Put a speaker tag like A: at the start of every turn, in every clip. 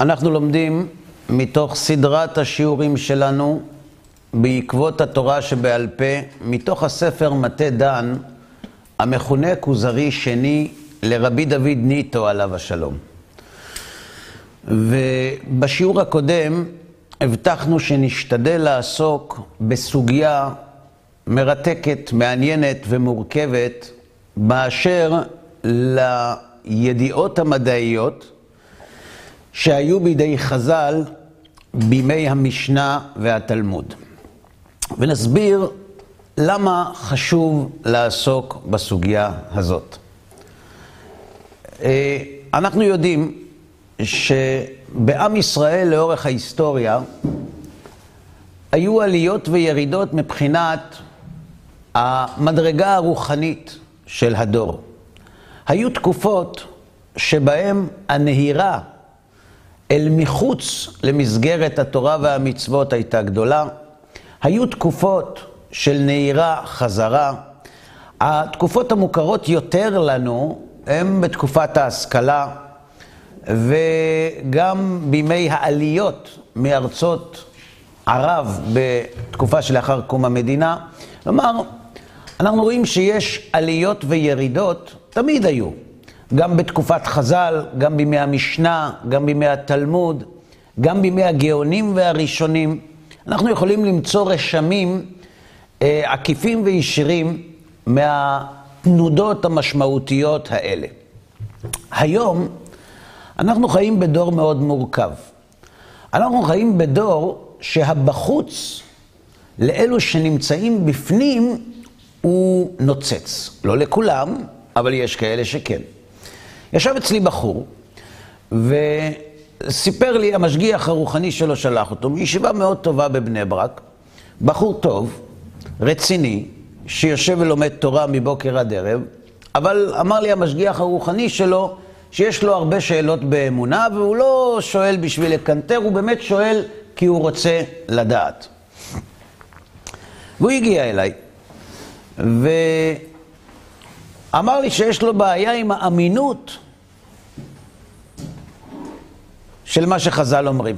A: אנחנו לומדים מתוך סדרת השיעורים שלנו בעקבות התורה שבעל פה, מתוך הספר מטה דן, המכונה כוזרי שני לרבי דוד ניטו עליו השלום. ובשיעור הקודם הבטחנו שנשתדל לעסוק בסוגיה מרתקת, מעניינת ומורכבת באשר לידיעות המדעיות שהיו בידי חז"ל בימי המשנה והתלמוד. ונסביר למה חשוב לעסוק בסוגיה הזאת. אנחנו יודעים שבעם ישראל לאורך ההיסטוריה היו עליות וירידות מבחינת המדרגה הרוחנית של הדור. היו תקופות שבהן הנהירה אל מחוץ למסגרת התורה והמצוות הייתה גדולה. היו תקופות של נהירה חזרה. התקופות המוכרות יותר לנו הן בתקופת ההשכלה וגם בימי העליות מארצות ערב בתקופה שלאחר קום המדינה. כלומר, אנחנו רואים שיש עליות וירידות, תמיד היו. גם בתקופת חז"ל, גם בימי המשנה, גם בימי התלמוד, גם בימי הגאונים והראשונים. אנחנו יכולים למצוא רשמים אה, עקיפים וישירים מהתנודות המשמעותיות האלה. היום אנחנו חיים בדור מאוד מורכב. אנחנו חיים בדור שהבחוץ לאלו שנמצאים בפנים הוא נוצץ. לא לכולם, אבל יש כאלה שכן. ישב אצלי בחור, וסיפר לי, המשגיח הרוחני שלו שלח אותו, מישיבה מאוד טובה בבני ברק, בחור טוב, רציני, שיושב ולומד תורה מבוקר עד ערב, אבל אמר לי המשגיח הרוחני שלו, שיש לו הרבה שאלות באמונה, והוא לא שואל בשביל לקנטר, הוא באמת שואל כי הוא רוצה לדעת. והוא הגיע אליי, ואמר לי שיש לו בעיה עם האמינות של מה שחז"ל אומרים.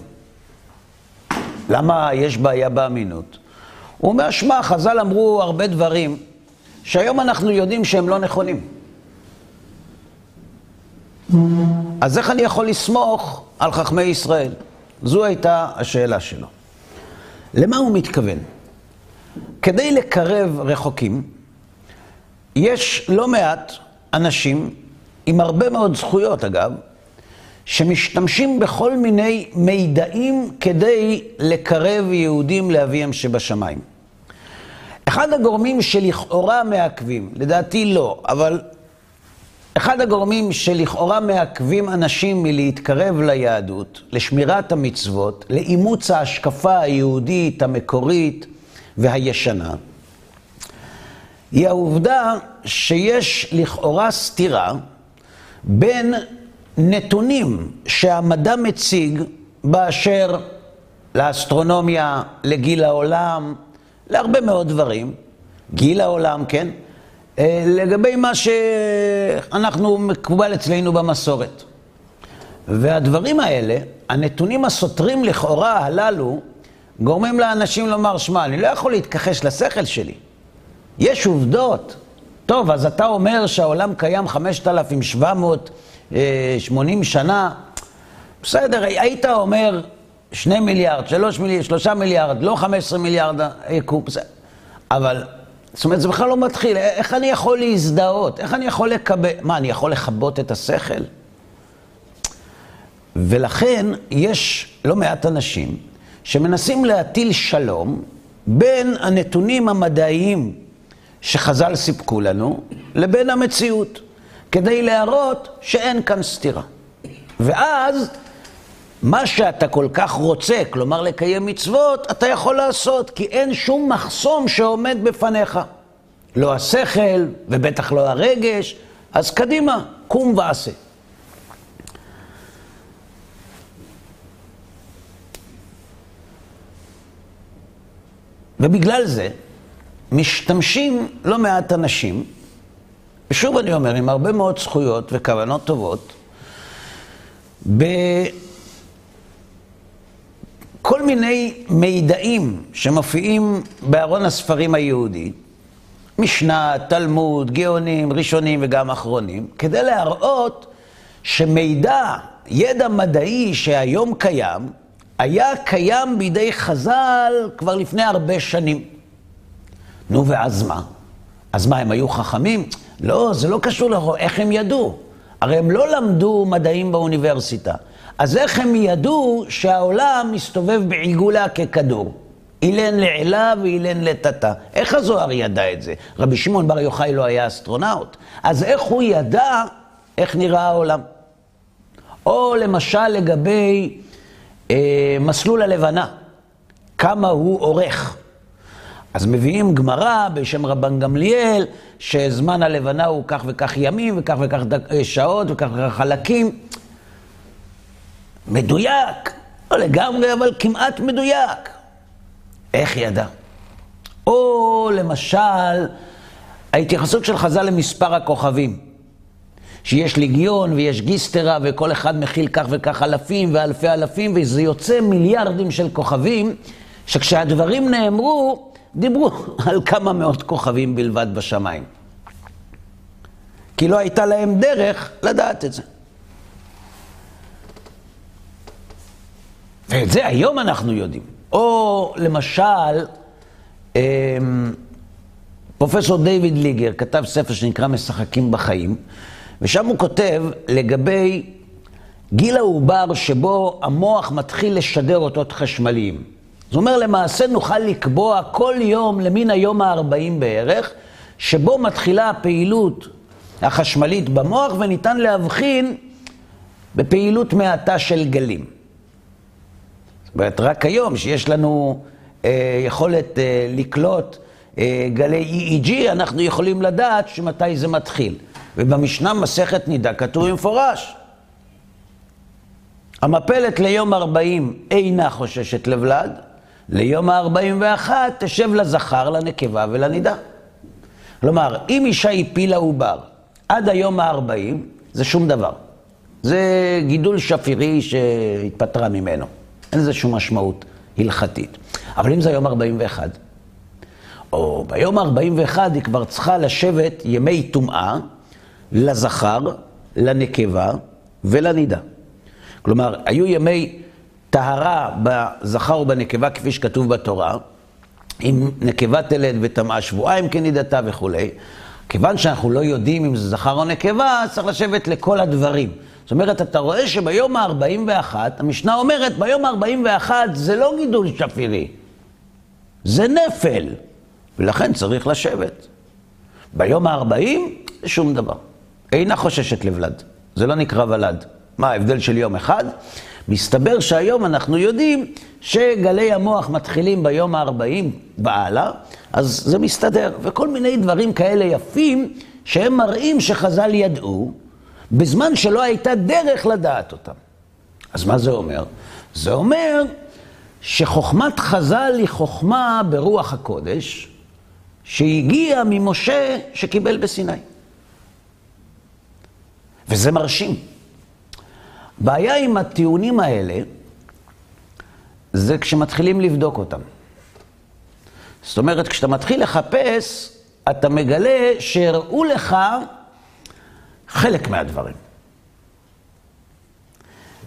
A: למה יש בעיה באמינות? הוא אומר, שמע, חז"ל אמרו הרבה דברים שהיום אנחנו יודעים שהם לא נכונים. אז איך אני יכול לסמוך על חכמי ישראל? זו הייתה השאלה שלו. למה הוא מתכוון? כדי לקרב רחוקים, יש לא מעט אנשים, עם הרבה מאוד זכויות אגב, שמשתמשים בכל מיני מידעים כדי לקרב יהודים לאביהם שבשמיים. אחד הגורמים שלכאורה מעכבים, לדעתי לא, אבל אחד הגורמים שלכאורה מעכבים אנשים מלהתקרב ליהדות, לשמירת המצוות, לאימוץ ההשקפה היהודית המקורית והישנה, היא העובדה שיש לכאורה סתירה בין נתונים שהמדע מציג באשר לאסטרונומיה, לגיל העולם, להרבה מאוד דברים, גיל העולם, כן? לגבי מה שאנחנו מקובל אצלנו במסורת. והדברים האלה, הנתונים הסותרים לכאורה הללו, גורמים לאנשים לומר, שמע, אני לא יכול להתכחש לשכל שלי. יש עובדות. טוב, אז אתה אומר שהעולם קיים 5,780 שנה, בסדר, היית אומר 2 מיליארד, 3 מיליארד, 3 מיליארד, לא 15 מיליארד יקום, בסדר. אבל זאת אומרת, זה בכלל לא מתחיל. איך אני יכול להזדהות? איך אני יכול לקבל... מה, אני יכול לכבות את השכל? ולכן יש לא מעט אנשים שמנסים להטיל שלום בין הנתונים המדעיים שחז"ל סיפקו לנו לבין המציאות, כדי להראות שאין כאן סתירה. ואז מה שאתה כל כך רוצה, כלומר לקיים מצוות, אתה יכול לעשות, כי אין שום מחסום שעומד בפניך. לא השכל, ובטח לא הרגש, אז קדימה, קום ועשה. ובגלל זה משתמשים לא מעט אנשים, ושוב אני אומר, עם הרבה מאוד זכויות וכוונות טובות, כל מיני מידעים שמופיעים בארון הספרים היהודי, משנה, תלמוד, גאונים, ראשונים וגם אחרונים, כדי להראות שמידע, ידע מדעי שהיום קיים, היה קיים בידי חז"ל כבר לפני הרבה שנים. נו, ואז מה? אז מה, הם היו חכמים? לא, זה לא קשור לאיך הם ידעו. הרי הם לא למדו מדעים באוניברסיטה. אז איך הם ידעו שהעולם מסתובב בעיגולה ככדור? אילן לעילה ואילן לטאטא. איך הזוהר ידע את זה? רבי שמעון בר יוחאי לא היה אסטרונאוט. אז איך הוא ידע איך נראה העולם? או למשל לגבי אה, מסלול הלבנה, כמה הוא אורך. אז מביאים גמרא בשם רבן גמליאל, שזמן הלבנה הוא כך וכך ימים, וכך וכך דק, אה, שעות, וכך וכך חלקים. מדויק, לא לגמרי, אבל כמעט מדויק. איך ידע? או למשל, ההתייחסות של חז"ל למספר הכוכבים. שיש ליגיון ויש גיסטרה וכל אחד מכיל כך וכך אלפים ואלפי אלפים וזה יוצא מיליארדים של כוכבים שכשהדברים נאמרו, דיברו על כמה מאות כוכבים בלבד בשמיים. כי לא הייתה להם דרך לדעת את זה. ואת זה היום אנחנו יודעים. או למשל, אמ, פרופסור דיוויד ליגר כתב ספר שנקרא משחקים בחיים, ושם הוא כותב לגבי גיל העובר שבו המוח מתחיל לשדר אותות חשמליים. זאת אומרת, למעשה נוכל לקבוע כל יום למין היום ה-40 בערך, שבו מתחילה הפעילות החשמלית במוח וניתן להבחין בפעילות מעטה של גלים. זאת אומרת, רק היום שיש לנו אה, יכולת אה, לקלוט אה, גלי EEG, אנחנו יכולים לדעת שמתי זה מתחיל. ובמשנה מסכת נידה כתוב במפורש. המפלת ליום 40 אינה חוששת לבלד, ליום ה-41 תשב לזכר, לנקבה ולנידה. כלומר, אם אישה הפילה עובר עד היום ה-40, זה שום דבר. זה גידול שפירי שהתפטרה ממנו. אין לזה שום משמעות הלכתית. אבל אם זה היום 41, או ביום ה-41 היא כבר צריכה לשבת ימי טומאה, לזכר, לנקבה ולנידה. כלומר, היו ימי טהרה בזכר ובנקבה, כפי שכתוב בתורה, אם נקבה תלד וטמאה שבועיים כנידתה וכולי. כיוון שאנחנו לא יודעים אם זה זכר או נקבה, צריך לשבת לכל הדברים. זאת אומרת, אתה רואה שביום ה-41, המשנה אומרת, ביום ה-41 זה לא גידול שפירי, זה נפל, ולכן צריך לשבת. ביום ה-40, שום דבר. אינה חוששת לבלד. זה לא נקרא ולד. מה ההבדל של יום אחד? מסתבר שהיום אנחנו יודעים שגלי המוח מתחילים ביום ה-40 והלאה, אז זה מסתדר. וכל מיני דברים כאלה יפים, שהם מראים שחז"ל ידעו, בזמן שלא הייתה דרך לדעת אותם. אז מה זה אומר? זה אומר שחוכמת חז"ל היא חוכמה ברוח הקודש, שהגיעה ממשה שקיבל בסיני. וזה מרשים. בעיה עם הטיעונים האלה, זה כשמתחילים לבדוק אותם. זאת אומרת, כשאתה מתחיל לחפש, אתה מגלה שהראו לך חלק מהדברים.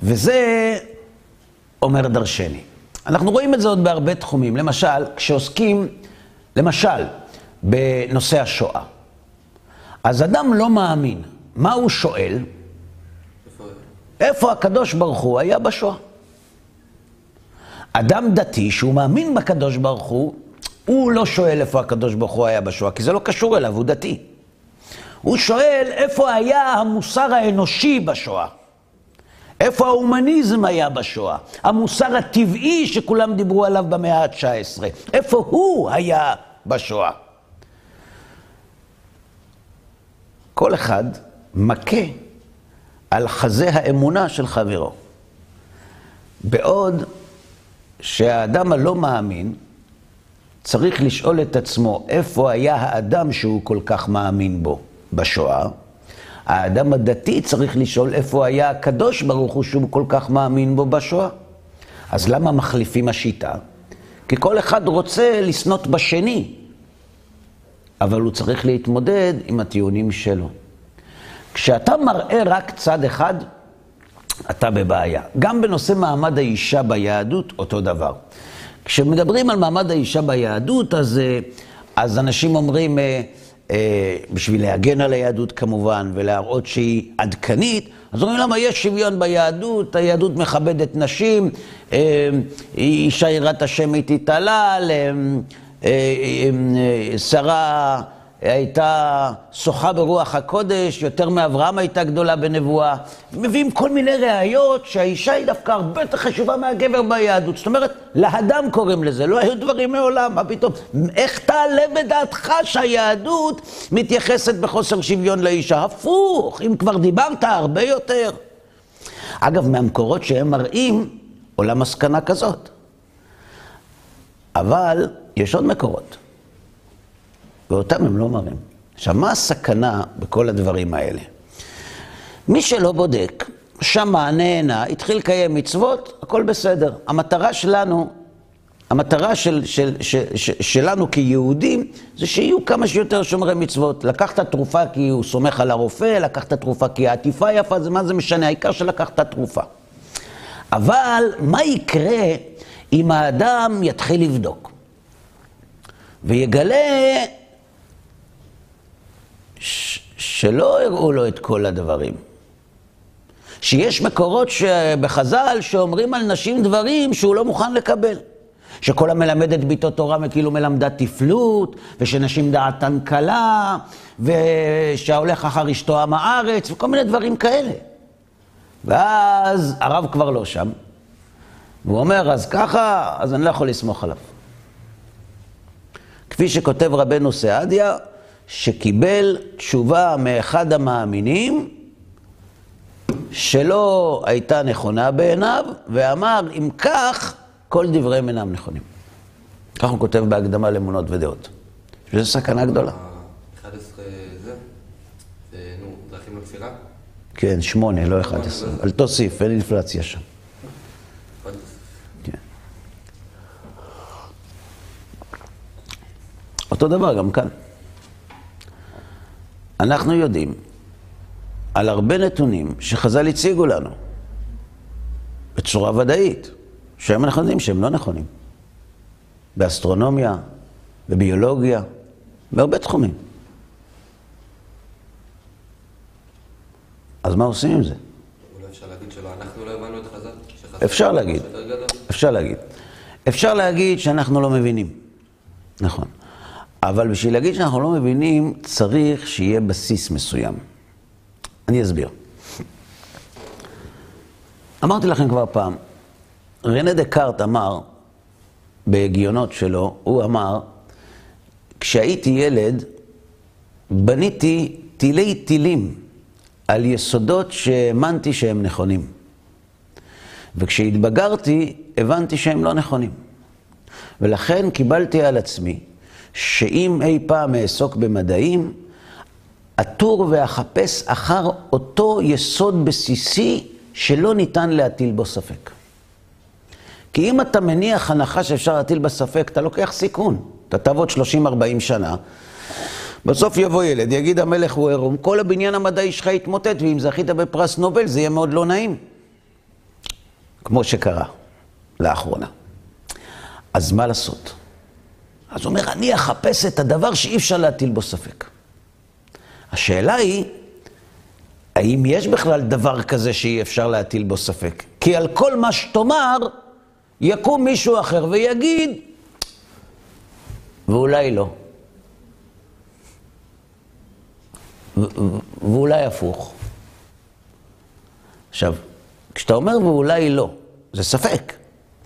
A: וזה אומר דרשני. אנחנו רואים את זה עוד בהרבה תחומים. למשל, כשעוסקים, למשל, בנושא השואה. אז אדם לא מאמין. מה הוא שואל? איפה הקדוש ברוך הוא היה בשואה? אדם דתי שהוא מאמין בקדוש ברוך הוא, הוא לא שואל איפה הקדוש ברוך הוא היה בשואה, כי זה לא קשור אליו, הוא דתי. הוא שואל איפה היה המוסר האנושי בשואה. איפה ההומניזם היה בשואה? המוסר הטבעי שכולם דיברו עליו במאה ה-19. איפה הוא היה בשואה? כל אחד מכה על חזה האמונה של חברו. בעוד שהאדם הלא מאמין צריך לשאול את עצמו איפה היה האדם שהוא כל כך מאמין בו בשואה. האדם הדתי צריך לשאול איפה היה הקדוש ברוך הוא שהוא כל כך מאמין בו בשואה. אז למה מחליפים השיטה? כי כל אחד רוצה לסנות בשני, אבל הוא צריך להתמודד עם הטיעונים שלו. כשאתה מראה רק צד אחד, אתה בבעיה. גם בנושא מעמד האישה ביהדות, אותו דבר. כשמדברים על מעמד האישה ביהדות, אז, אה, אז אנשים אומרים, אה, אה, בשביל להגן על היהדות כמובן, ולהראות שהיא עדכנית, אז אומרים למה יש שוויון ביהדות, היהדות מכבדת נשים, אישה יראת השם היא תתעלל, שרה... הייתה שוחה ברוח הקודש, יותר מאברהם הייתה גדולה בנבואה. מביאים כל מיני ראיות שהאישה היא דווקא הרבה יותר חשובה מהגבר ביהדות. זאת אומרת, להדם קוראים לזה, לא היו דברים מעולם, מה פתאום? איך תעלה בדעתך שהיהדות מתייחסת בחוסר שוויון לאישה? הפוך, אם כבר דיברת, הרבה יותר. אגב, מהמקורות שהם מראים, עולה מסקנה כזאת. אבל יש עוד מקורות. ואותם הם לא מראים. עכשיו, מה הסכנה בכל הדברים האלה? מי שלא בודק, שמע, נהנה, התחיל לקיים מצוות, הכל בסדר. המטרה שלנו, המטרה של, של, של, של, שלנו כיהודים, זה שיהיו כמה שיותר שומרי מצוות. לקחת תרופה כי הוא סומך על הרופא, לקחת תרופה כי העטיפה יפה, זה מה זה משנה, העיקר שלקחת תרופה. אבל מה יקרה אם האדם יתחיל לבדוק ויגלה שלא הראו לו את כל הדברים. שיש מקורות בחז"ל שאומרים על נשים דברים שהוא לא מוכן לקבל. שכל המלמד את ביתו תורה כאילו מלמדה תפלות, ושנשים דעתן קלה, ושההולך אחר אשתו עם הארץ, וכל מיני דברים כאלה. ואז הרב כבר לא שם, והוא אומר, אז ככה, אז אני לא יכול לסמוך עליו. כפי שכותב רבנו סעדיה, שקיבל תשובה מאחד המאמינים שלא הייתה נכונה בעיניו, ואמר, אם כך, כל דבריהם אינם נכונים. כך הוא כותב בהקדמה לאמונות ודעות. וזו סכנה גדולה.
B: 11 זה? נו, דרכים לכפירה?
A: כן, שמונה, לא 11. אל תוסיף, אין אינפלציה שם. כן. אותו דבר גם כאן. אנחנו יודעים על הרבה נתונים שחז"ל הציגו לנו בצורה ודאית, שהיום אנחנו יודעים שהם לא נכונים. באסטרונומיה, בביולוגיה, בהרבה תחומים. אז מה עושים עם זה?
B: אפשר להגיד שלא, אנחנו לא הבנו את חז"ל?
A: אפשר להגיד, אפשר להגיד. אפשר להגיד שאנחנו לא מבינים, נכון. אבל בשביל להגיד שאנחנו לא מבינים, צריך שיהיה בסיס מסוים. אני אסביר. אמרתי לכם כבר פעם, רנה דקארט אמר, בהגיונות שלו, הוא אמר, כשהייתי ילד, בניתי תילי תילים על יסודות שהאמנתי שהם נכונים. וכשהתבגרתי, הבנתי שהם לא נכונים. ולכן קיבלתי על עצמי שאם אי פעם אעסוק במדעים, אטור ואחפש אחר אותו יסוד בסיסי שלא ניתן להטיל בו ספק. כי אם אתה מניח הנחה שאפשר להטיל בה ספק, אתה לוקח סיכון. אתה תעבוד 30-40 שנה, בסוף יבוא ילד, יגיד המלך הוא עירום, כל הבניין המדעי שלך יתמוטט, ואם זכית בפרס נובל זה יהיה מאוד לא נעים. כמו שקרה לאחרונה. אז מה לעשות? אז הוא אומר, אני אחפש את הדבר שאי אפשר להטיל בו ספק. השאלה היא, האם יש בכלל דבר כזה שאי אפשר להטיל בו ספק? כי על כל מה שתאמר, יקום מישהו אחר ויגיד, ואולי לא. ואולי הפוך. עכשיו, כשאתה אומר ואולי לא, זה ספק.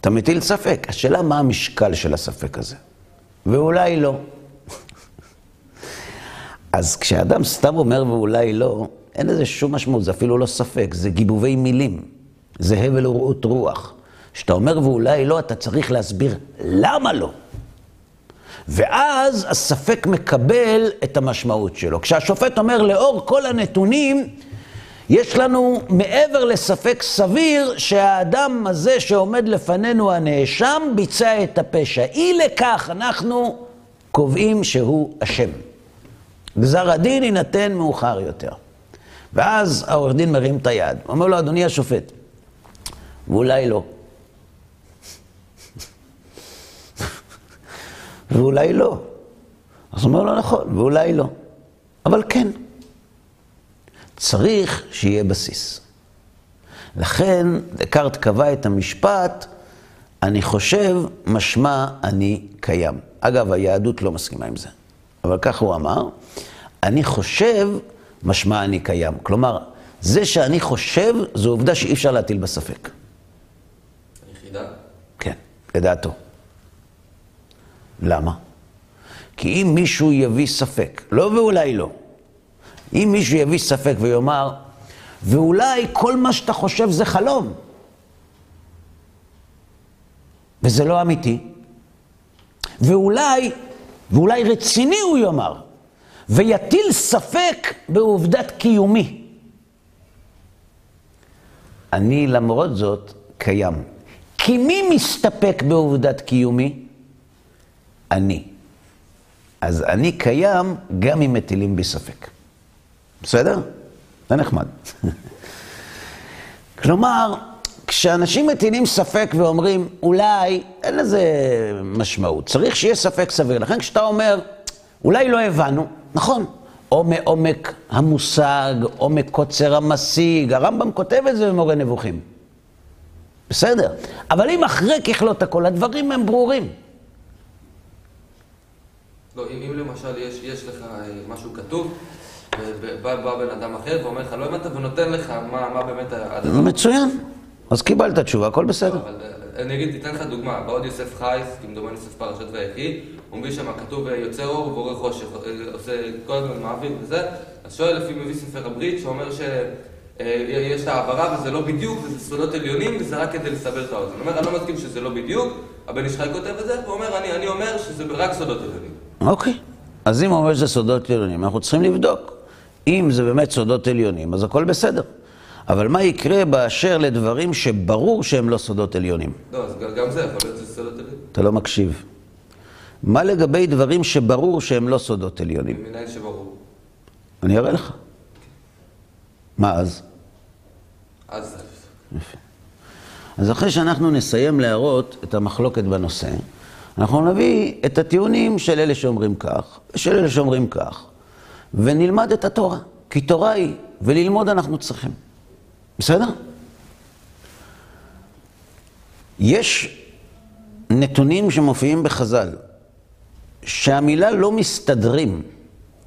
A: אתה מטיל ספק. השאלה מה המשקל של הספק הזה. ואולי לא. אז כשאדם סתם אומר ואולי לא, אין לזה שום משמעות, זה אפילו לא ספק, זה גיבובי מילים, זה הבל ורעות רוח. כשאתה אומר ואולי לא, אתה צריך להסביר למה לא. ואז הספק מקבל את המשמעות שלו. כשהשופט אומר לאור כל הנתונים, יש לנו מעבר לספק סביר שהאדם הזה שעומד לפנינו הנאשם ביצע את הפשע. אי לכך אנחנו קובעים שהוא אשם. גזר הדין יינתן מאוחר יותר. ואז העורך דין מרים את היד, אומר לו, אדוני השופט, ואולי לא. ואולי לא. אז הוא אומר לו, נכון, ואולי לא. אבל כן. צריך שיהיה בסיס. לכן דקארט קבע את המשפט, אני חושב, משמע אני קיים. אגב, היהדות לא מסכימה עם זה, אבל ככה הוא אמר, אני חושב, משמע אני קיים. כלומר, זה שאני חושב, זו עובדה שאי אפשר להטיל בה ספק.
B: היחידה?
A: כן, לדעתו. למה? כי אם מישהו יביא ספק, לא ואולי לא, אם מישהו יביא ספק ויאמר, ואולי כל מה שאתה חושב זה חלום, וזה לא אמיתי, ואולי, ואולי רציני הוא יאמר, ויטיל ספק בעובדת קיומי. אני למרות זאת קיים. כי מי מסתפק בעובדת קיומי? אני. אז אני קיים גם אם מטילים בי ספק. בסדר? זה נחמד. כלומר, כשאנשים מטילים ספק ואומרים, אולי, אין לזה משמעות, צריך שיהיה ספק סביר. לכן כשאתה אומר, אולי לא הבנו, נכון, או מעומק המושג, או מקוצר המשיג, הרמב"ם כותב את זה במורה נבוכים. בסדר, אבל אם אחרי ככלות הכל, הדברים הם ברורים.
B: לא, אם, אם למשל יש, יש לך אה, משהו כתוב, ובא בא בן אדם אחר ואומר לך, לא הבנת, ונותן לך מה, מה באמת הדבר.
A: מצוין. אז קיבלת תשובה, הכל בסדר.
B: לא, אבל אה, אני אגיד, תיתן לך דוגמה, בעוד יוסף חייס, כמדומני יוסף פרשת ויחי, הוא מביא שם, כתוב אה, יוצא אור ובורא חושך, עושה כל הזמן מעביר וזה, אז שואל לפי מביא ספר הברית, שאומר שיש את העברה וזה לא בדיוק, וזה סודות עליונים, וזה רק כדי לסבר את האוזן. הוא אומר, אני לא מסכים שזה לא בדיוק, הבן איש חי כותב את זה, והוא אומר, אני, אני אומר שזה רק סודות עליונים.
A: אוקיי. אז אם הוא אומר שזה סודות עליונים, אנחנו צריכים לבדוק. אם זה באמת סודות עליונים, אז הכל בסדר. אבל מה יקרה באשר לדברים שברור שהם לא סודות עליונים?
B: לא, אז גם זה יכול להיות סודות עליונים.
A: אתה לא מקשיב. מה לגבי דברים שברור שהם לא סודות עליונים?
B: מנין שברור.
A: אני אראה לך. מה אז?
B: אז...
A: יפה. אז אחרי שאנחנו נסיים להראות את המחלוקת בנושא, אנחנו נביא את הטיעונים של אלה שאומרים כך, ושל אלה שאומרים כך, ונלמד את התורה, כי תורה היא, וללמוד אנחנו צריכים. בסדר? יש נתונים שמופיעים בחז"ל, שהמילה לא מסתדרים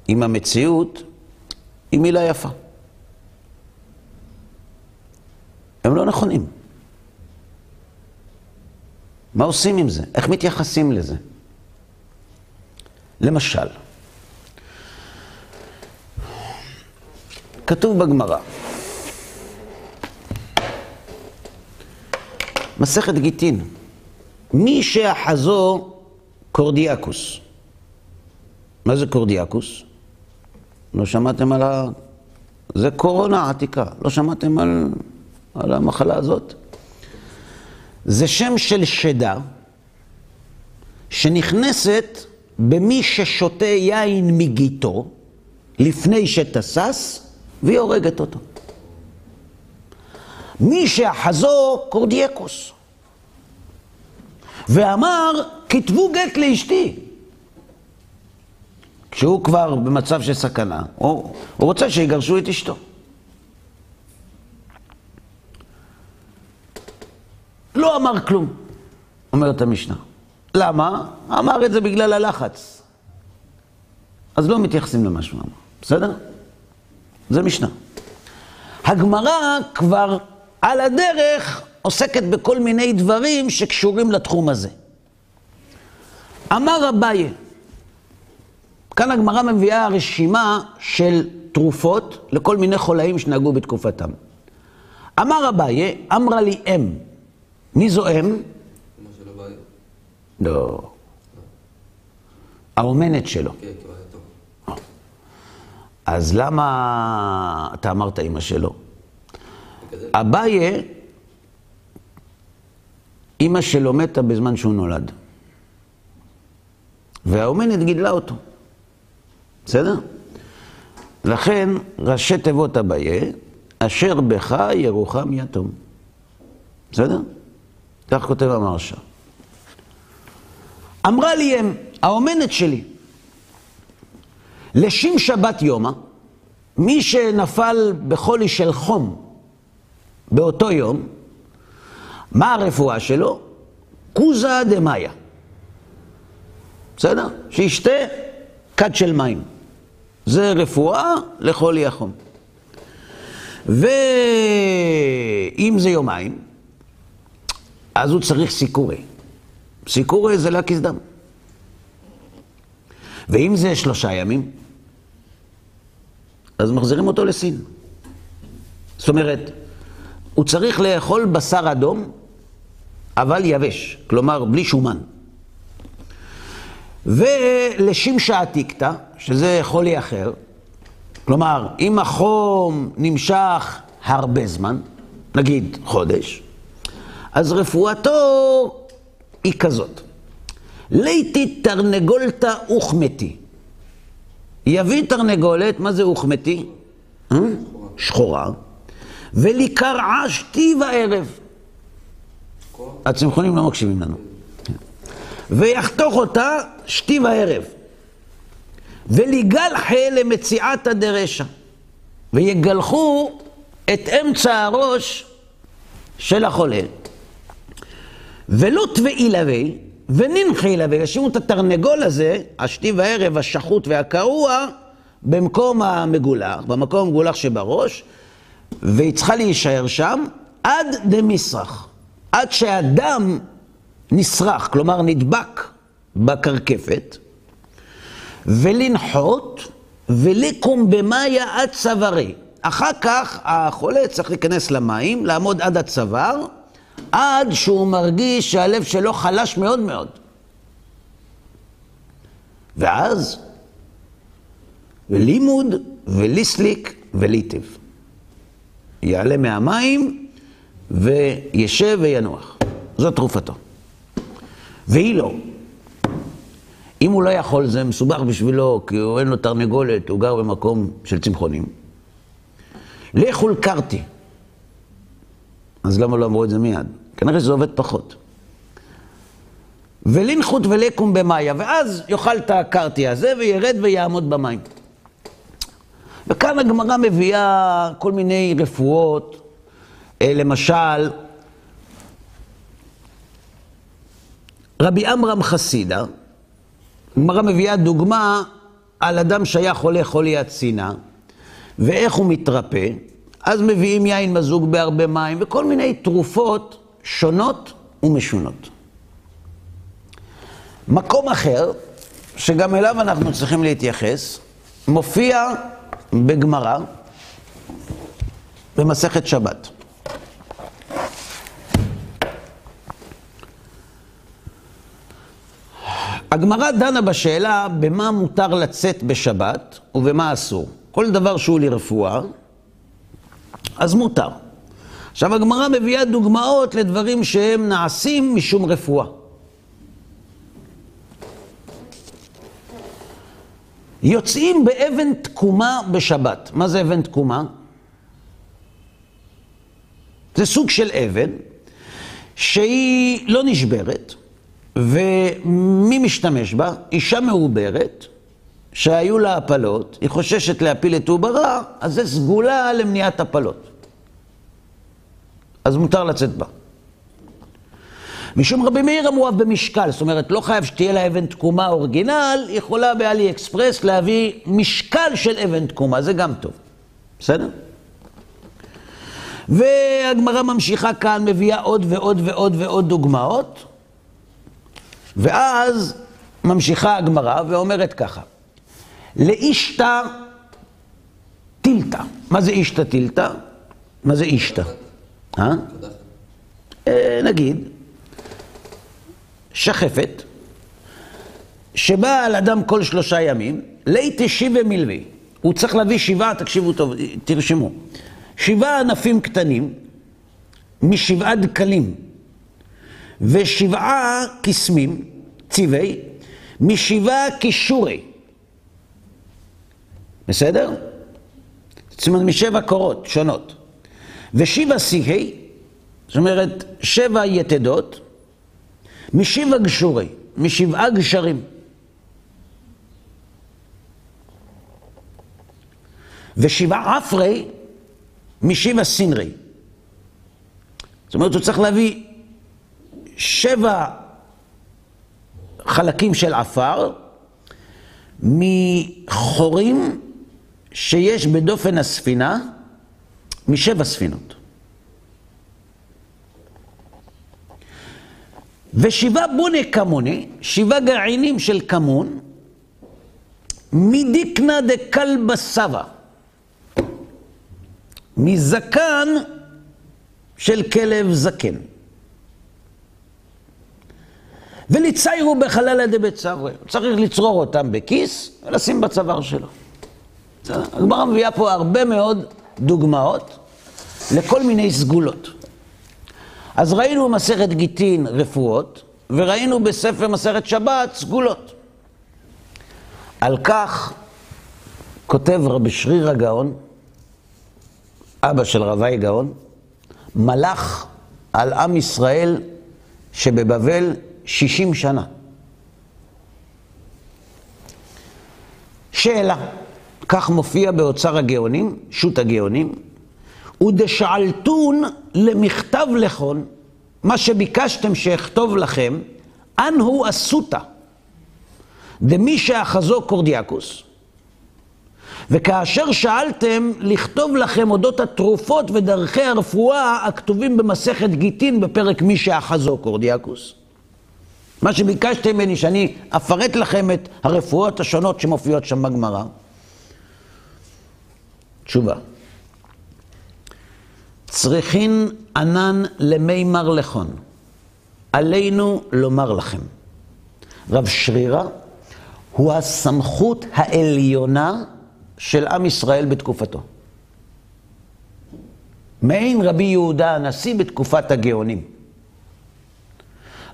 A: עם המציאות, היא מילה יפה. הם לא נכונים. מה עושים עם זה? איך מתייחסים לזה? למשל, כתוב בגמרא, מסכת גיטין, מי שאחזו קורדיאקוס. מה זה קורדיאקוס? לא שמעתם על ה... זה קורונה עתיקה, לא שמעתם על, על המחלה הזאת? זה שם של שדה שנכנסת במי ששותה יין מגיתו לפני שתסס והיא הורגת אותו. מי שאחזו קורדיאקוס ואמר, כתבו גט לאשתי. כשהוא כבר במצב של סכנה, הוא, הוא רוצה שיגרשו את אשתו. לא אמר כלום, אומרת המשנה. למה? אמר את זה בגלל הלחץ. אז לא מתייחסים למה שהוא אמר, בסדר? זה משנה. הגמרא כבר על הדרך עוסקת בכל מיני דברים שקשורים לתחום הזה. אמר אביי, כאן הגמרא מביאה רשימה של תרופות לכל מיני חולאים שנהגו בתקופתם. אמר אביי, אמרה לי אם, מי זו אם?
B: אמא שלו בא...
A: לא. האומנת שלו.
B: כן, כי הוא היה טוב.
A: אז למה אתה אמרת אמא שלו? אביי, אימא שלו מתה בזמן שהוא נולד. והאומנת גידלה אותו. בסדר? לכן ראשי תיבות אביי, אשר בך ירוחם יתום. בסדר? כך כותב המרשה. אמרה לי אם, האומנת שלי, לשם שבת יומא, מי שנפל בחולי של חום באותו יום, מה הרפואה שלו? קוזה דמאיה. בסדר? שישתה כד של מים. זה רפואה לחולי החום. ואם זה יומיים, אז הוא צריך סיקורי. סיקורי זה להקיס דם. ואם זה שלושה ימים, אז מחזירים אותו לסין. זאת אומרת, הוא צריך לאכול בשר אדום, אבל יבש, כלומר בלי שומן. ולשמשה עתיקתא, שזה חולי אחר, כלומר, אם החום נמשך הרבה זמן, נגיד חודש, אז רפואתו היא כזאת. ליתי תרנגולתא אוכמתי. יביא תרנגולת, מה זה אוכמתי? אה? שחורה. ולקרעה שתי וערב. הצמחונים לא מקשיבים לנו. ויחתוך אותה שתי וערב. וליגל חיל למציעתא דרשע. ויגלחו את אמצע הראש של החולה. תבעי לוי, וננחי לוי, ישימו את התרנגול הזה, השתי וערב, השחוט והקרוע, במקום המגולח, במקום המגולח שבראש, והיא צריכה להישאר שם עד דמסרח, עד שהדם נסרח, כלומר נדבק בקרקפת, ולנחות ולקום במאיה עד צווארי. אחר כך החולה צריך להיכנס למים, לעמוד עד הצוואר, עד שהוא מרגיש שהלב שלו חלש מאוד מאוד. ואז, לימוד וליסליק וליטב. יעלה מהמים וישב וינוח. זו תרופתו. והיא לא. אם הוא לא יכול, זה מסובך בשבילו, כי הוא אין לו תרנגולת, הוא גר במקום של צמחונים. לכו לקרתי. אז למה לא אמרו את זה מיד? כנראה שזה עובד פחות. ולנחות ולקום במאיה, ואז יאכל את הקרטי הזה וירד ויעמוד במים. וכאן הגמרא מביאה כל מיני רפואות, אה, למשל, רבי עמרם חסידה, הגמרא מביאה דוגמה על אדם שהיה חולה חולי הצינה, ואיך הוא מתרפא, אז מביאים יין מזוג בהרבה מים, וכל מיני תרופות שונות ומשונות. מקום אחר, שגם אליו אנחנו צריכים להתייחס, מופיע בגמרא, במסכת שבת. הגמרא דנה בשאלה במה מותר לצאת בשבת ובמה אסור. כל דבר שהוא לרפואה, אז מותר. עכשיו הגמרא מביאה דוגמאות לדברים שהם נעשים משום רפואה. יוצאים באבן תקומה בשבת. מה זה אבן תקומה? זה סוג של אבן שהיא לא נשברת, ומי משתמש בה? אישה מעוברת, שהיו לה הפלות, היא חוששת להפיל את עוברה, אז זה סגולה למניעת הפלות. אז מותר לצאת בה. משום רבי מאיר המואב במשקל, זאת אומרת, לא חייב שתהיה לה אבן תקומה אורגינל, יכולה באלי אקספרס להביא משקל של אבן תקומה, זה גם טוב. בסדר? והגמרא ממשיכה כאן, מביאה עוד ועוד ועוד ועוד דוגמאות, ואז ממשיכה הגמרא ואומרת ככה, לאישתא טילתא. מה זה אישתא טילתא? מה זה אישתא? אה? אה? נגיד, שחפת, שבאה על אדם כל שלושה ימים, ליתי שיבה מלווי. הוא צריך להביא שבעה, תקשיבו טוב, תרשמו. שבעה ענפים קטנים משבעה דקלים ושבעה קסמים, צבעי, משבעה קישורי. בסדר? זאת אומרת, משבע קורות שונות. ושבע שיחי, זאת אומרת, שבע יתדות, משבע גשורי, משבעה גשרים. ושבעה עפרי, משבע סינרי. זאת אומרת, הוא צריך להביא שבע חלקים של עפר מחורים שיש בדופן הספינה משבע ספינות. ושבעה בוני כמוני, שבעה גרעינים של כמון, מדיקנה דקלבה סבא, מזקן של כלב זקן. וליציירו בחלל דבית צברי. צריך לצרור אותם בכיס ולשים בצוואר שלו. הגמרא מביאה פה הרבה מאוד דוגמאות לכל מיני סגולות. אז ראינו במסכת גיטין רפואות, וראינו בספר מסכת שבת סגולות. על כך כותב רבי שריר הגאון, אבא של רבי גאון, מלך על עם ישראל שבבבל 60 שנה. שאלה, כך מופיע באוצר הגאונים, שו"ת הגאונים, ודשאלתון למכתב לכון, מה שביקשתם שאכתוב לכם, אנהו אסותא, דמי שאחזו קורדיאקוס, וכאשר שאלתם לכתוב לכם אודות התרופות ודרכי הרפואה הכתובים במסכת גיטין בפרק מי שאחזו קורדיאקוס, מה שביקשתם ממני שאני אפרט לכם את הרפואות השונות שמופיעות שם בגמרא. תשובה. צריכין ענן למימר לכון. עלינו לומר לכם. רב שרירה הוא הסמכות העליונה של עם ישראל בתקופתו. מעין רבי יהודה הנשיא בתקופת הגאונים.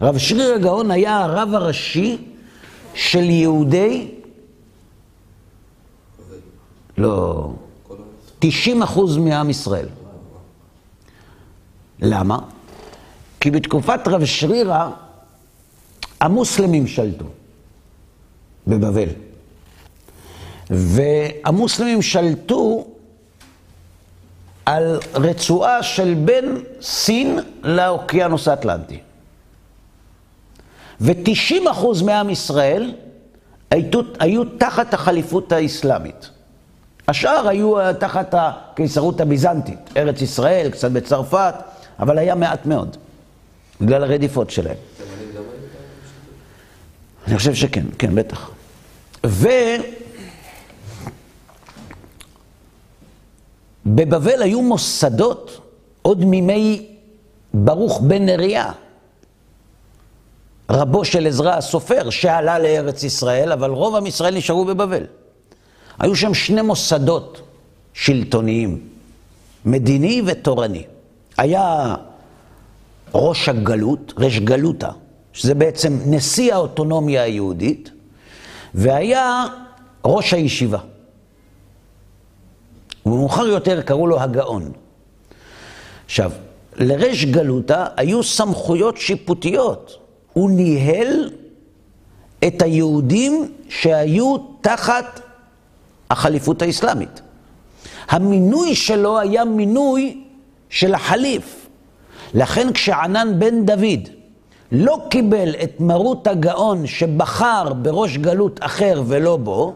A: רב שריר הגאון היה הרב הראשי של יהודי, לא, 90 אחוז מעם ישראל. למה? כי בתקופת רב שרירה המוסלמים שלטו בבבל. והמוסלמים שלטו על רצועה של בין סין לאוקיינוס האטלנטי. ו-90% מעם ישראל היו, היו תחת החליפות האסלאמית. השאר היו תחת הקיסרות הביזנטית, ארץ ישראל, קצת בצרפת, אבל היה מעט מאוד, בגלל הרדיפות שלהם. אני חושב שכן, כן, בטח. ובבבל היו מוסדות עוד מימי ברוך בן נריה, רבו של עזרא הסופר, שעלה לארץ ישראל, אבל רוב עם ישראל נשארו בבבל. היו שם שני מוסדות שלטוניים, מדיני ותורני. היה ראש הגלות, רש גלותא, שזה בעצם נשיא האוטונומיה היהודית, והיה ראש הישיבה. ומאוחר יותר קראו לו הגאון. עכשיו, לרש גלותא היו סמכויות שיפוטיות. הוא ניהל את היהודים שהיו תחת החליפות האסלאמית. המינוי שלו היה מינוי של החליף. לכן כשענן בן דוד לא קיבל את מרות הגאון שבחר בראש גלות אחר ולא בו,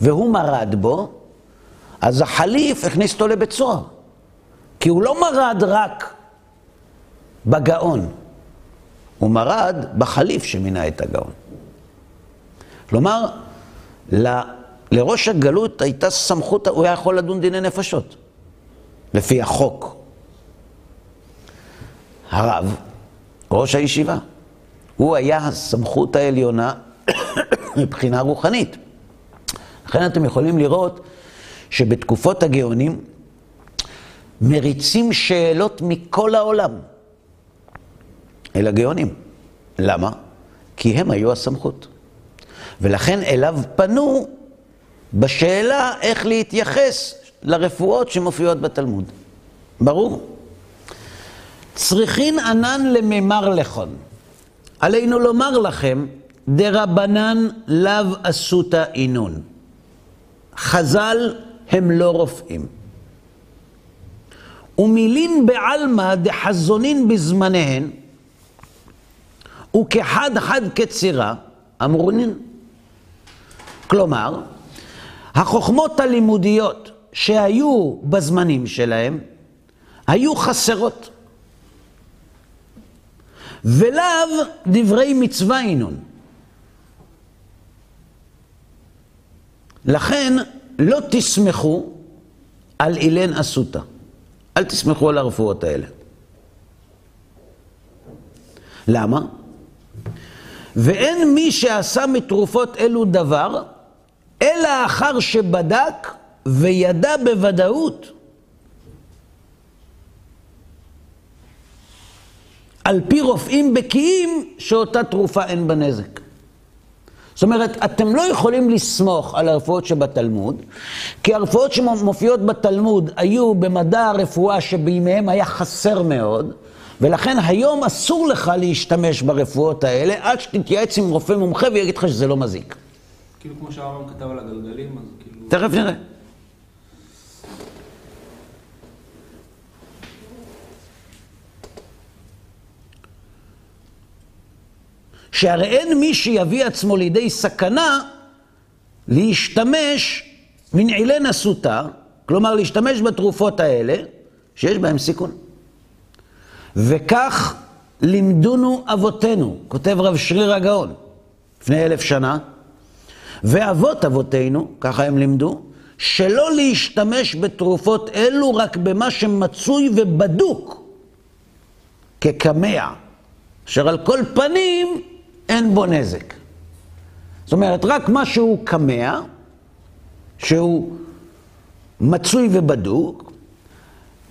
A: והוא מרד בו, אז החליף הכניס אותו לבית סוהר. כי הוא לא מרד רק בגאון, הוא מרד בחליף שמינה את הגאון. כלומר, לראש הגלות הייתה סמכות, הוא היה יכול לדון דיני נפשות, לפי החוק. הרב, ראש הישיבה, הוא היה הסמכות העליונה מבחינה רוחנית. לכן אתם יכולים לראות שבתקופות הגאונים מריצים שאלות מכל העולם אל הגאונים. למה? כי הם היו הסמכות. ולכן אליו פנו בשאלה איך להתייחס לרפואות שמופיעות בתלמוד. ברור? צריכין ענן למימר לכון. עלינו לומר לכם, דרבנן לאו אסותא אינון. חז"ל הם לא רופאים. ומילין בעלמא דחזונין בזמניהן, וכחד חד קצירה, אמרונין. כלומר, החוכמות הלימודיות שהיו בזמנים שלהם, היו חסרות. ולאו דברי מצווה אינון. לכן לא תסמכו על אילן אסותא. אל תסמכו על הרפואות האלה. למה? ואין מי שעשה מתרופות אלו דבר, אלא אחר שבדק וידע בוודאות על פי רופאים בקיאים שאותה תרופה אין בה נזק. זאת אומרת, אתם לא יכולים לסמוך על הרפואות שבתלמוד, כי הרפואות שמופיעות בתלמוד היו במדע הרפואה שבימיהם היה חסר מאוד, ולכן היום אסור לך להשתמש ברפואות האלה עד שתתייעץ עם רופא מומחה ויגיד לך שזה לא מזיק.
C: כאילו כמו שהרמב"ם כתב על הגלגלים, אז כאילו...
A: תכף נראה. שהרי אין מי שיביא עצמו לידי סכנה להשתמש מנעילי נסותה, כלומר להשתמש בתרופות האלה, שיש בהן סיכון. וכך לימדונו אבותינו, כותב רב שריר הגאון, לפני אלף שנה, ואבות אבותינו, ככה הם לימדו, שלא להשתמש בתרופות אלו רק במה שמצוי ובדוק כקמע, אשר על כל פנים אין בו נזק. זאת אומרת, רק מה שהוא קמע, שהוא מצוי ובדוק,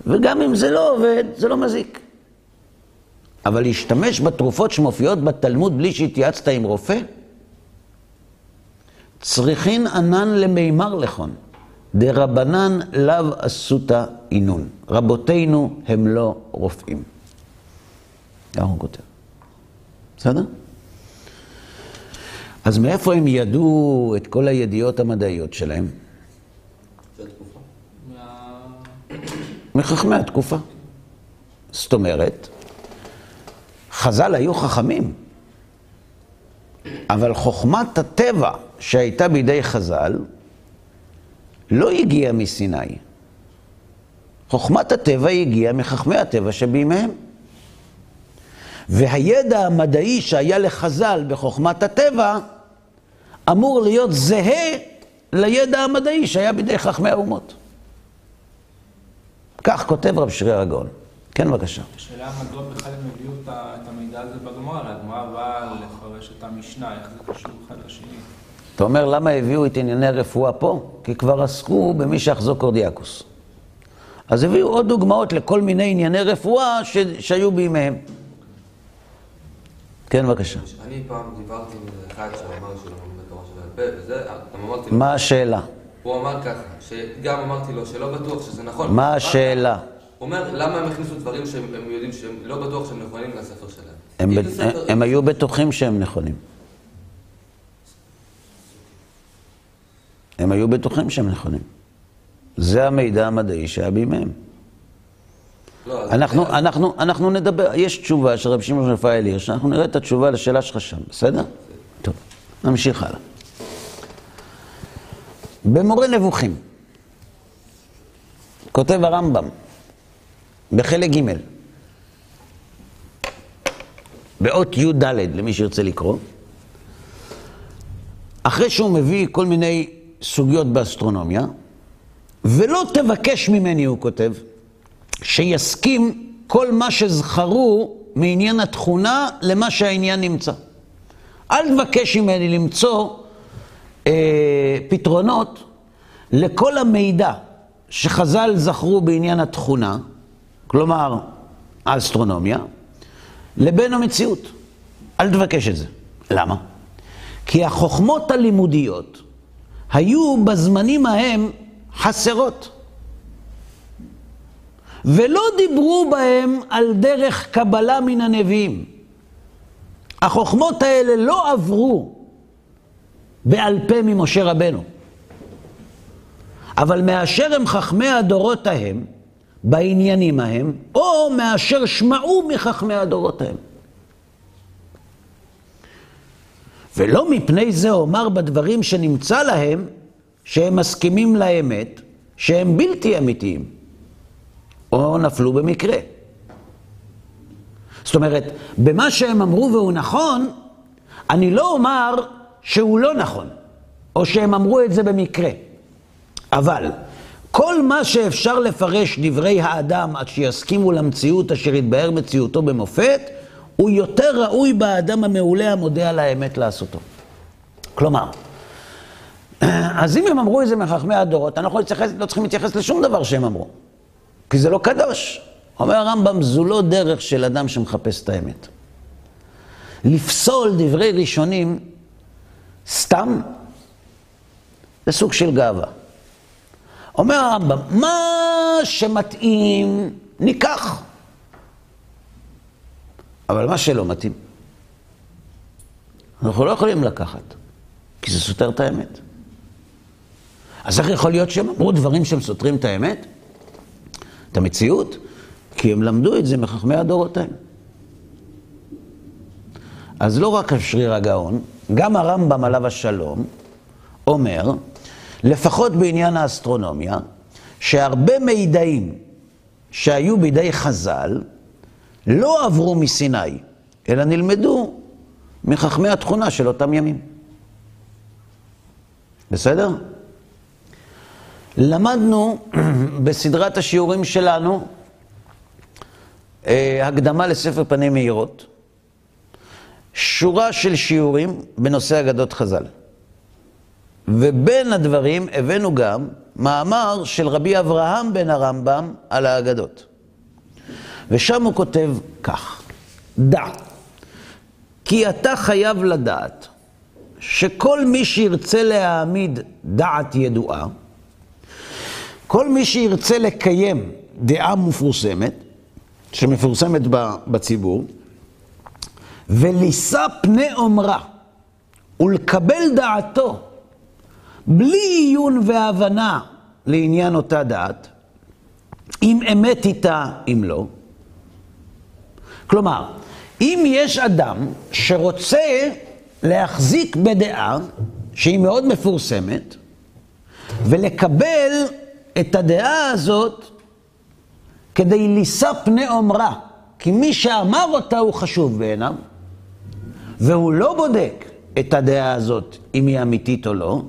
A: וגם אם זה לא עובד, זה לא מזיק. אבל להשתמש בתרופות שמופיעות בתלמוד בלי שהתייעצת עם רופא, צריכין ענן למימר לכון, דרבנן לאו אסותא אינון. רבותינו הם לא רופאים. ככה הוא כותב. בסדר? אז מאיפה הם ידעו את כל הידיעות המדעיות שלהם? מחכמי התקופה. זאת אומרת, חז"ל היו חכמים, אבל חוכמת הטבע שהייתה בידי חז"ל לא הגיעה מסיני. חוכמת הטבע הגיעה מחכמי הטבע שבימיהם. והידע המדעי שהיה לחז"ל בחוכמת הטבע אמור להיות זהה לידע המדעי שהיה בידי חכמי האומות. כך כותב רב שרי הגאון. כן, בבקשה.
C: השאלה מדוע בכלל הם הביאו את המידע הזה בגמרא, הרי הגמרא באה לפרש את המשנה, איך זה קשור אחד לשני.
A: אתה אומר, למה הביאו את ענייני רפואה פה? כי כבר עסקו במי שיחזוק קורדיאקוס. אז הביאו עוד דוגמאות לכל מיני ענייני רפואה ש... שהיו בימיהם. כן, בבקשה.
B: אני פעם דיברתי עם אחד שאמר שהוא לומד בתורה שבעל פה, וזה, גם אמרתי לו,
A: מה השאלה?
B: הוא אמר ככה, שגם אמרתי לו שלא בטוח שזה נכון.
A: מה השאלה?
B: הוא אומר, למה הם הכניסו דברים שהם הם יודעים שהם לא בטוח שהם נכונים לספר שלהם?
A: הם,
B: אם
A: ב...
B: זה ספר-
A: הם היו בטוחים שהם נכונים. הם היו בטוחים שהם נכונים. זה המידע המדעי שהיה בימיהם.
B: לא,
A: אנחנו, אנחנו, אנחנו נדבר, יש תשובה של רב שמעון רפאל הירש, אנחנו נראה את התשובה לשאלה שלך שם, בסדר? טוב, נמשיך הלאה. במורה נבוכים, כותב הרמב"ם, בחלק ג', באות י"ד, למי שירצה לקרוא, אחרי שהוא מביא כל מיני סוגיות באסטרונומיה, ולא תבקש ממני, הוא כותב, שיסכים כל מה שזכרו מעניין התכונה למה שהעניין נמצא. אל תבקש ממני למצוא אה, פתרונות לכל המידע שחז"ל זכרו בעניין התכונה, כלומר האסטרונומיה, לבין המציאות. אל תבקש את זה. למה? כי החוכמות הלימודיות היו בזמנים ההם חסרות. ולא דיברו בהם על דרך קבלה מן הנביאים. החוכמות האלה לא עברו בעל פה ממשה רבנו. אבל מאשר הם חכמי הדורות ההם, בעניינים ההם, או מאשר שמעו מחכמי הדורות ההם. ולא מפני זה אומר בדברים שנמצא להם, שהם מסכימים לאמת, שהם בלתי אמיתיים, או נפלו במקרה. זאת אומרת, במה שהם אמרו והוא נכון, אני לא אומר שהוא לא נכון, או שהם אמרו את זה במקרה. אבל כל מה שאפשר לפרש דברי האדם עד שיסכימו למציאות אשר יתבהר מציאותו במופת, הוא יותר ראוי באדם המעולה המודה על האמת לעשותו. כלומר, אז אם הם אמרו את זה מחכמי הדורות, אנחנו להתייחס, לא צריכים להתייחס לשום דבר שהם אמרו, כי זה לא קדוש. אומר הרמב"ם, זו לא דרך של אדם שמחפש את האמת. לפסול דברי ראשונים סתם, זה סוג של גאווה. אומר הרמב"ם, מה שמתאים, ניקח. אבל מה שלא מתאים, אנחנו לא יכולים לקחת, כי זה סותר את האמת. אז איך יכול להיות שהם אמרו דברים שהם סותרים את האמת? את המציאות? כי הם למדו את זה מחכמי הדורות ההם. אז לא רק השריר הגאון, גם הרמב"ם עליו השלום אומר, לפחות בעניין האסטרונומיה, שהרבה מידעים שהיו בידי חז"ל לא עברו מסיני, אלא נלמדו מחכמי התכונה של אותם ימים. בסדר? למדנו בסדרת השיעורים שלנו אה, הקדמה לספר פנים מהירות, שורה של שיעורים בנושא אגדות חז"ל. ובין הדברים הבאנו גם מאמר של רבי אברהם בן הרמב"ם על האגדות. ושם הוא כותב כך, דע, כי אתה חייב לדעת שכל מי שירצה להעמיד דעת ידועה, כל מי שירצה לקיים דעה מפורסמת, שמפורסמת בציבור, ולישא פני אומרה ולקבל דעתו בלי עיון והבנה לעניין אותה דעת, אם אמת איתה, אם לא. כלומר, אם יש אדם שרוצה להחזיק בדעה שהיא מאוד מפורסמת, ולקבל את הדעה הזאת כדי לישא פני אומרה, כי מי שאמר אותה הוא חשוב בעיניו, והוא לא בודק את הדעה הזאת, אם היא אמיתית או לא,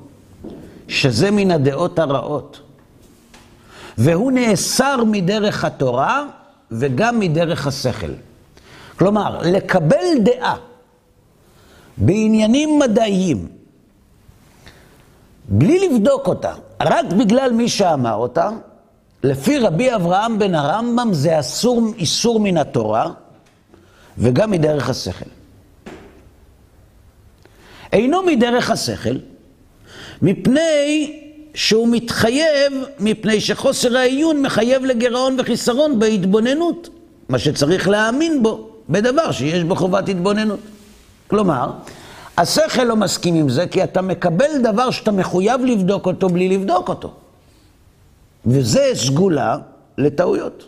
A: שזה מן הדעות הרעות. והוא נאסר מדרך התורה וגם מדרך השכל. כלומר, לקבל דעה בעניינים מדעיים, בלי לבדוק אותה, רק בגלל מי שאמר אותה, לפי רבי אברהם בן הרמב"ם זה אסור, איסור מן התורה וגם מדרך השכל. אינו מדרך השכל, מפני שהוא מתחייב, מפני שחוסר העיון מחייב לגירעון וחיסרון בהתבוננות, מה שצריך להאמין בו, בדבר שיש בו חובת התבוננות. כלומר, השכל לא מסכים עם זה, כי אתה מקבל דבר שאתה מחויב לבדוק אותו בלי לבדוק אותו. וזה סגולה לטעויות.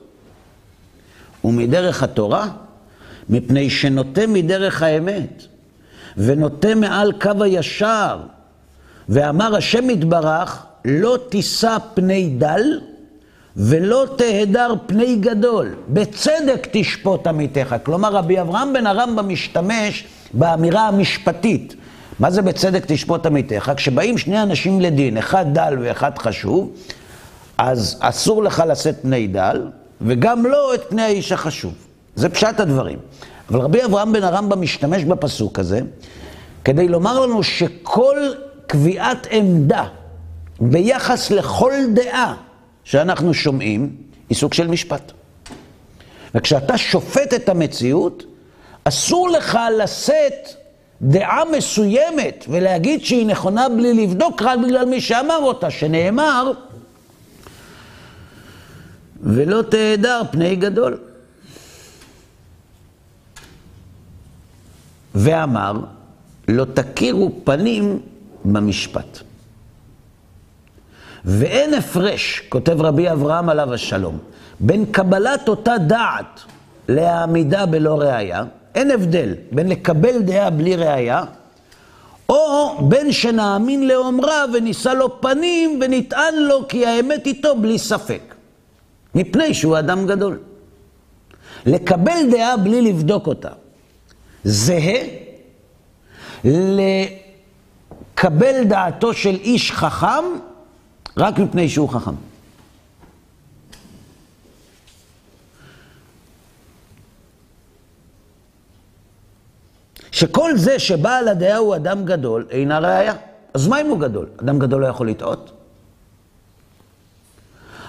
A: ומדרך התורה, מפני שנוטה מדרך האמת, ונוטה מעל קו הישר, ואמר השם יתברך, לא תישא פני דל ולא תהדר פני גדול, בצדק תשפוט עמיתך. כלומר, רבי אברהם בן הרמב"ם משתמש באמירה המשפטית. מה זה בצדק תשפוט עמיתך? כשבאים שני אנשים לדין, אחד דל ואחד חשוב, אז אסור לך לשאת פני דל, וגם לא את פני האיש החשוב. זה פשט הדברים. אבל רבי אברהם בן הרמב"ם משתמש בפסוק הזה, כדי לומר לנו שכל קביעת עמדה ביחס לכל דעה שאנחנו שומעים היא סוג של משפט. וכשאתה שופט את המציאות, אסור לך לשאת דעה מסוימת ולהגיד שהיא נכונה בלי לבדוק רק בגלל מי שאמר אותה, שנאמר, ולא תהדר פני גדול. ואמר, לא תכירו פנים במשפט. ואין הפרש, כותב רבי אברהם עליו השלום, בין קבלת אותה דעת להעמידה בלא ראייה, אין הבדל בין לקבל דעה בלי ראייה, או בין שנאמין לאומרה ונישא לו פנים ונטען לו כי האמת איתו בלי ספק, מפני שהוא אדם גדול. לקבל דעה בלי לבדוק אותה, זהה לקבל דעתו של איש חכם רק מפני שהוא חכם. שכל זה שבעל הדעה הוא אדם גדול, אינה ראייה. אז מה אם הוא גדול? אדם גדול לא יכול לטעות.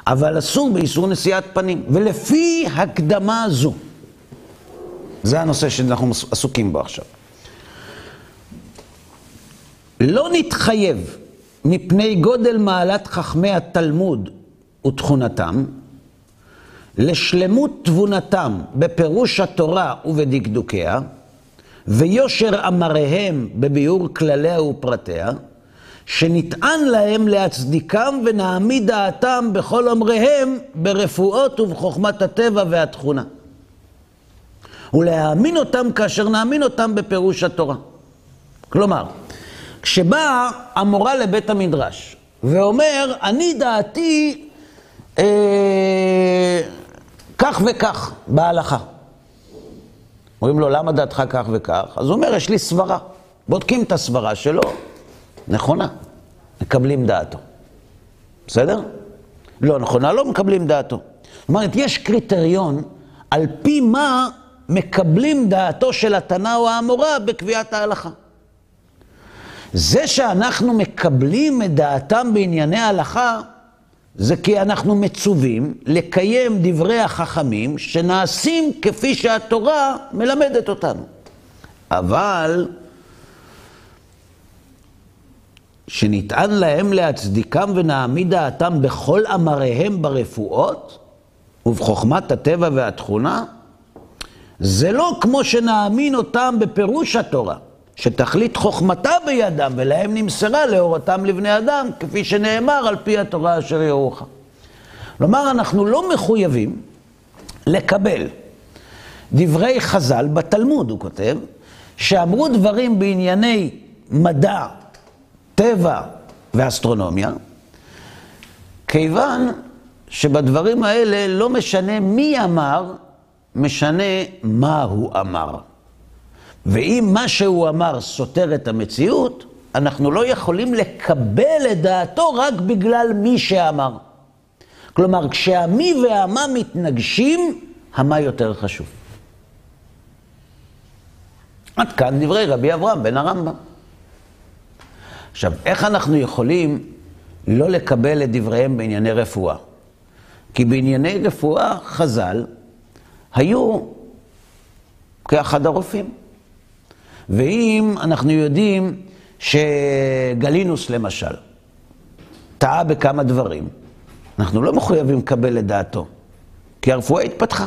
A: אבל אסור באיסור נשיאת פנים. ולפי הקדמה זו, זה הנושא שאנחנו עסוקים בו עכשיו. לא נתחייב מפני גודל מעלת חכמי התלמוד ותכונתם, לשלמות תבונתם בפירוש התורה ובדקדוקיה, ויושר אמריהם בביאור כלליה ופרטיה, שנטען להם להצדיקם ונעמיד דעתם בכל אמריהם ברפואות ובחוכמת הטבע והתכונה. ולהאמין אותם כאשר נאמין אותם בפירוש התורה. כלומר, כשבאה המורה לבית המדרש ואומר, אני דעתי אה, כך וכך בהלכה. אומרים לו, למה דעתך כך וכך? אז הוא אומר, יש לי סברה. בודקים את הסברה שלו, נכונה, מקבלים דעתו. בסדר? לא נכונה, לא מקבלים דעתו. זאת אומרת, יש קריטריון על פי מה מקבלים דעתו של התנא או האמורה בקביעת ההלכה. זה שאנחנו מקבלים את דעתם בענייני הלכה, זה כי אנחנו מצווים לקיים דברי החכמים שנעשים כפי שהתורה מלמדת אותנו. אבל שנטען להם להצדיקם ונעמיד דעתם בכל אמריהם ברפואות ובחוכמת הטבע והתכונה, זה לא כמו שנאמין אותם בפירוש התורה. שתכלית חוכמתה בידם, ולהם נמסרה לאורתם לבני אדם, כפי שנאמר על פי התורה אשר יורוך. כלומר, אנחנו לא מחויבים לקבל דברי חז"ל בתלמוד, הוא כותב, שאמרו דברים בענייני מדע, טבע ואסטרונומיה, כיוון שבדברים האלה לא משנה מי אמר, משנה מה הוא אמר. ואם מה שהוא אמר סותר את המציאות, אנחנו לא יכולים לקבל את דעתו רק בגלל מי שאמר. כלומר, כשהמי והמה מתנגשים, המה יותר חשוב. עד כאן דברי רבי אברהם בן הרמב"ם. עכשיו, איך אנחנו יכולים לא לקבל את דבריהם בענייני רפואה? כי בענייני רפואה, חז"ל היו כאחד הרופאים. ואם אנחנו יודעים שגלינוס למשל טעה בכמה דברים, אנחנו לא מחויבים לקבל את דעתו, כי הרפואה התפתחה.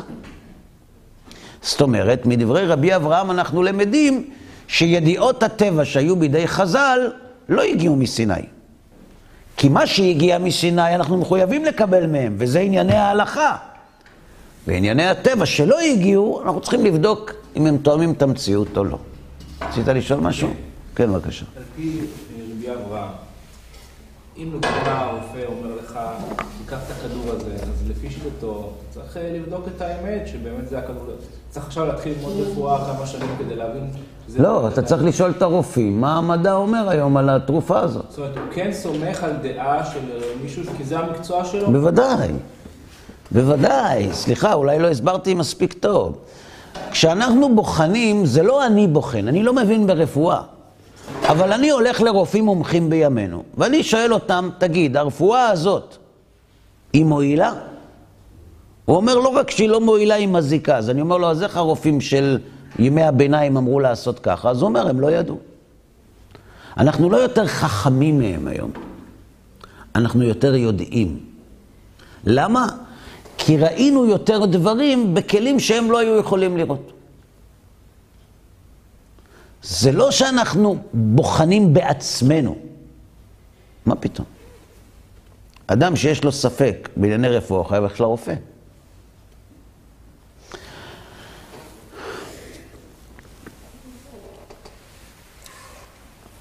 A: זאת אומרת, מדברי רבי אברהם אנחנו למדים שידיעות הטבע שהיו בידי חז"ל לא הגיעו מסיני. כי מה שהגיע מסיני אנחנו מחויבים לקבל מהם, וזה ענייני ההלכה. וענייני הטבע שלא הגיעו, אנחנו צריכים לבדוק אם הם תואמים את המציאות או לא. רצית לשאול משהו? כן, בבקשה.
C: על פי רבי אברהם, אם לדוגמה הרופא אומר לך, תיקח את הכדור הזה, אז לפי שיטתו, צריך אה, לבדוק את האמת, שבאמת זה הכדור. צריך עכשיו להתחיל ללמוד רפואה כמה שנים כדי להבין...
A: לא, אתה צריך לשאול את הרופאים, מה המדע אומר היום על התרופה הזאת.
C: זאת אומרת, הוא כן סומך על דעה של מישהו, כי זה המקצוע שלו?
A: בוודאי, בוודאי. סליחה, אולי לא הסברתי מספיק טוב. כשאנחנו בוחנים, זה לא אני בוחן, אני לא מבין ברפואה. אבל אני הולך לרופאים מומחים בימינו, ואני שואל אותם, תגיד, הרפואה הזאת היא מועילה? הוא אומר לא רק שהיא לא מועילה, היא מזיקה. אז אני אומר לו, אז איך הרופאים של ימי הביניים אמרו לעשות ככה? אז הוא אומר, הם לא ידעו. אנחנו לא יותר חכמים מהם היום, אנחנו יותר יודעים. למה? כי ראינו יותר דברים בכלים שהם לא היו יכולים לראות. זה לא שאנחנו בוחנים בעצמנו. מה פתאום? אדם שיש לו ספק בענייני רפואה חייב ללכת לרופא.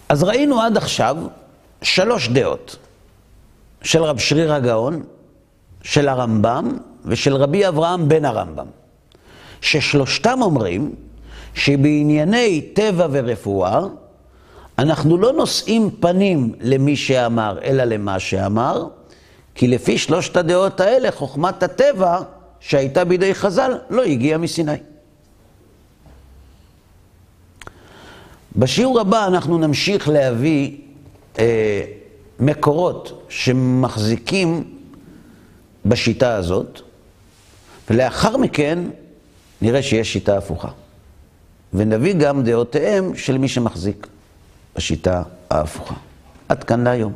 A: אז ראינו עד עכשיו שלוש דעות, של רב שריר הגאון, של הרמב"ם ושל רבי אברהם בן הרמב"ם, ששלושתם אומרים שבענייני טבע ורפואה אנחנו לא נושאים פנים למי שאמר, אלא למה שאמר, כי לפי שלושת הדעות האלה חוכמת הטבע שהייתה בידי חז"ל לא הגיעה מסיני. בשיעור הבא אנחנו נמשיך להביא אה, מקורות שמחזיקים בשיטה הזאת, ולאחר מכן נראה שיש שיטה הפוכה. ונביא גם דעותיהם של מי שמחזיק בשיטה ההפוכה. עד כאן להיום.